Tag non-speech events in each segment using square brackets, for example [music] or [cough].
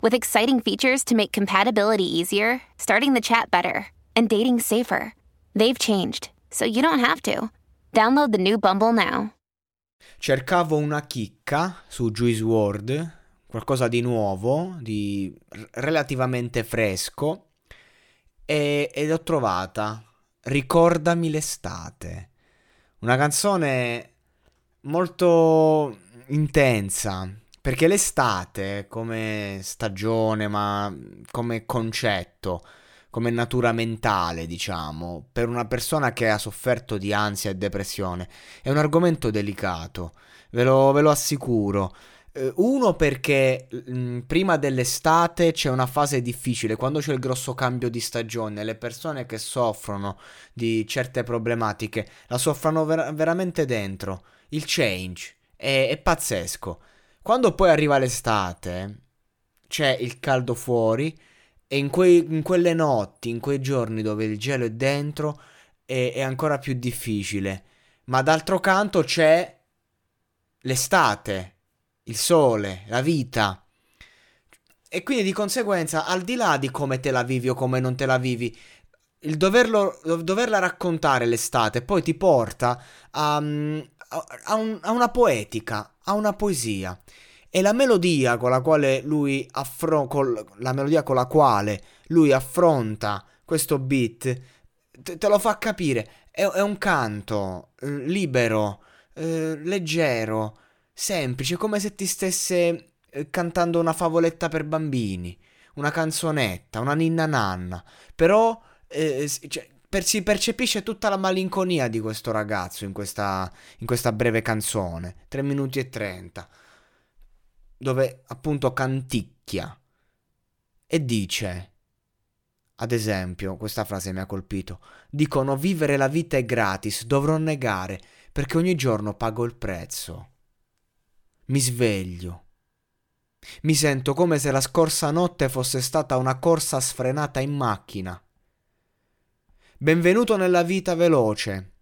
with exciting features to make compatibility easier, starting the chat better, and dating safer. They've changed, so you don't have to. Download the new Bumble now. Cercavo una chicca su Juice WRLD, qualcosa di nuovo, di relativamente fresco, e, ed ho trovata Ricordami l'estate. Una canzone molto intensa, perché l'estate come stagione, ma come concetto, come natura mentale, diciamo, per una persona che ha sofferto di ansia e depressione, è un argomento delicato, ve lo, ve lo assicuro. Eh, uno perché mh, mm, prima dell'estate c'è una fase difficile, quando c'è il grosso cambio di stagione, le persone che soffrono di certe problematiche la soffrono ver- veramente dentro. Il change è, è pazzesco. Quando poi arriva l'estate, c'è il caldo fuori e in, quei, in, quelle notti, in quei giorni dove il gelo è dentro, è, è ancora più difficile. Ma d'altro canto c'è l'estate il sole, la vita. E quindi di conseguenza, al di là di come te la vivi o come non te la vivi, il doverlo, doverla raccontare l'estate poi ti porta a, a, un, a, una poetica, a una poesia. E la melodia con la quale lui con la quale lui affronta questo beat, te, te lo fa capire. È, è un canto eh, libero, eh, leggero, semplice, come se ti stesse eh, cantando una favoletta per bambini, una canzonetta, una ninna nanna. Però eh, cioè, per, si percepisce tutta la malinconia di questo ragazzo in questa, in questa breve canzone, 3 minuti e 30, dove appunto canticchia e dice... Ad esempio, questa frase mi ha colpito. Dicono vivere la vita è gratis, dovrò negare, perché ogni giorno pago il prezzo. Mi sveglio. Mi sento come se la scorsa notte fosse stata una corsa sfrenata in macchina. Benvenuto nella vita veloce.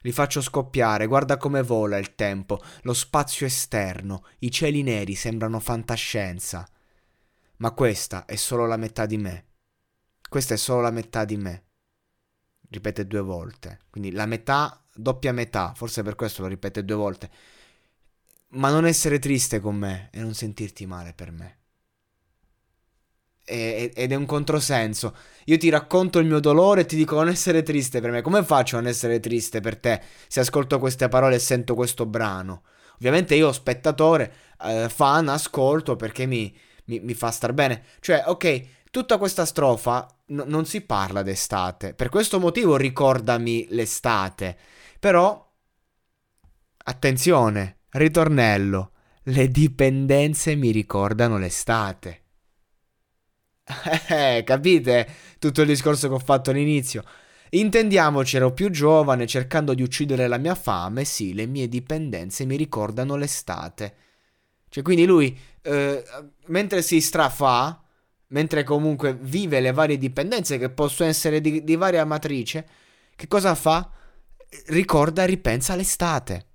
Li faccio scoppiare, guarda come vola il tempo, lo spazio esterno, i cieli neri sembrano fantascienza. Ma questa è solo la metà di me. Questa è solo la metà di me. Ripete due volte. Quindi la metà, doppia metà, forse per questo lo ripete due volte ma non essere triste con me e non sentirti male per me. Ed è un controsenso. Io ti racconto il mio dolore e ti dico non essere triste per me. Come faccio a non essere triste per te se ascolto queste parole e sento questo brano? Ovviamente io, spettatore, eh, fan, ascolto perché mi, mi, mi, fa star bene. Cioè, ok, tutta questa strofa n- non si parla d'estate. Per questo motivo ricordami l'estate. Però, attenzione, Ritornello. Le dipendenze mi ricordano l'estate. [laughs] Eh, capite tutto il discorso che ho fatto all'inizio? Intendiamoci, ero più giovane, cercando di uccidere la mia fame, sì, le mie dipendenze mi ricordano l'estate. Cioè, quindi lui, eh, mentre si strafà, mentre comunque vive le varie dipendenze che possono essere di, di varia matrice, che cosa fa? Ricorda e ripensa l'estate.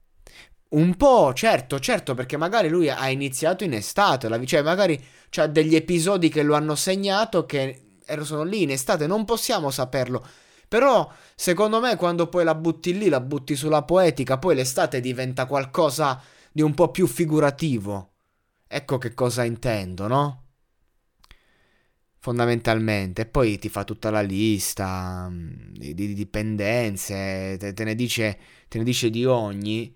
Un po', certo, certo, perché magari lui ha iniziato in estate, la, cioè magari c'ha degli episodi che lo hanno segnato che sono lì in estate, non possiamo saperlo. Però, secondo me, quando poi la butti lì, la butti sulla poetica, poi l'estate diventa qualcosa di un po' più figurativo. Ecco che cosa intendo, no? Fondamentalmente, e poi ti fa tutta la lista mm, di, di dipendenze, te, te, ne dice, te ne dice di ogni.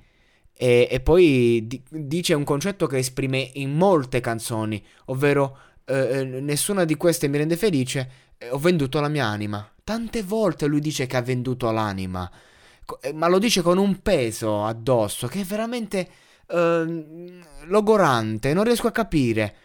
E, e poi di, dice un concetto che esprime in molte canzoni, ovvero eh, eh, nessuna di queste mi rende felice, eh, ho venduto la mia anima. Tante volte lui dice che ha venduto l'anima, eh, ma lo dice con un peso addosso che è veramente ehm, logorante, non riesco a capire.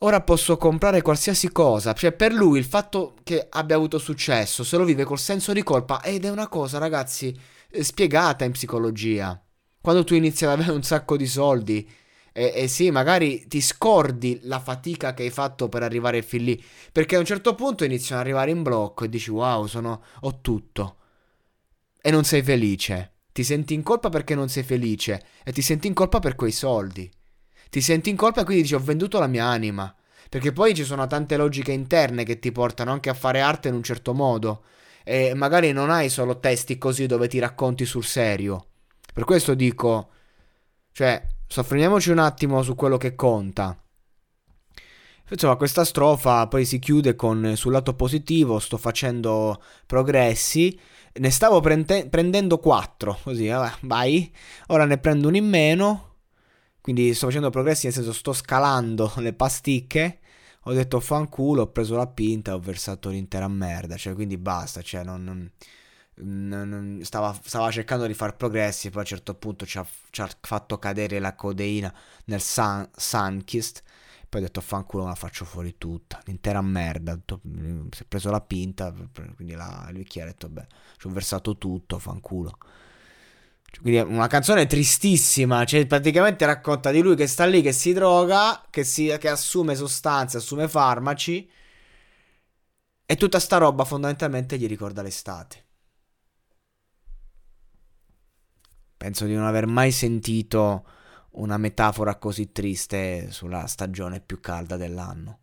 ora posso comprare qualsiasi cosa. Cioè, per lui il fatto che abbia avuto successo se lo vive col senso di colpa ed è una cosa, ragazzi, eh, spiegata in psicologia. Quando tu inizi ad avere un sacco di soldi e, e sì, magari ti scordi la fatica che hai fatto per arrivare fin lì, perché a un certo punto iniziano ad arrivare in blocco e dici wow, sono, ho tutto. E non sei felice. Ti senti in colpa perché non sei felice e ti senti in colpa per quei soldi. Ti senti in colpa e quindi dici ho venduto la mia anima. Perché poi ci sono tante logiche interne che ti portano anche a fare arte in un certo modo. E magari non hai solo testi così dove ti racconti sul serio. Per questo dico, cioè, soffermiamoci un attimo su quello che conta. Insomma, questa strofa poi si chiude con sul lato positivo, sto facendo progressi, ne stavo prende- prendendo 4, così, vabbè, vai, ora ne prendo uno in meno, quindi sto facendo progressi, nel senso sto scalando [laughs] le pasticche. Ho detto fanculo, ho preso la pinta, ho versato l'intera merda. Cioè, quindi basta. Cioè, non, non stava, stava cercando di fare progressi. Poi a un certo punto ci ha, ci ha fatto cadere la codeina nel sun, Sunkist. Poi ho detto fanculo, la faccio fuori tutta. L'intera merda. si è preso la pinta. Quindi la, il bicchiere ha detto, beh, ci ho versato tutto, fanculo. Quindi è una canzone tristissima, cioè praticamente racconta di lui che sta lì, che si droga, che, si, che assume sostanze, assume farmaci e tutta sta roba fondamentalmente gli ricorda l'estate. Penso di non aver mai sentito una metafora così triste sulla stagione più calda dell'anno.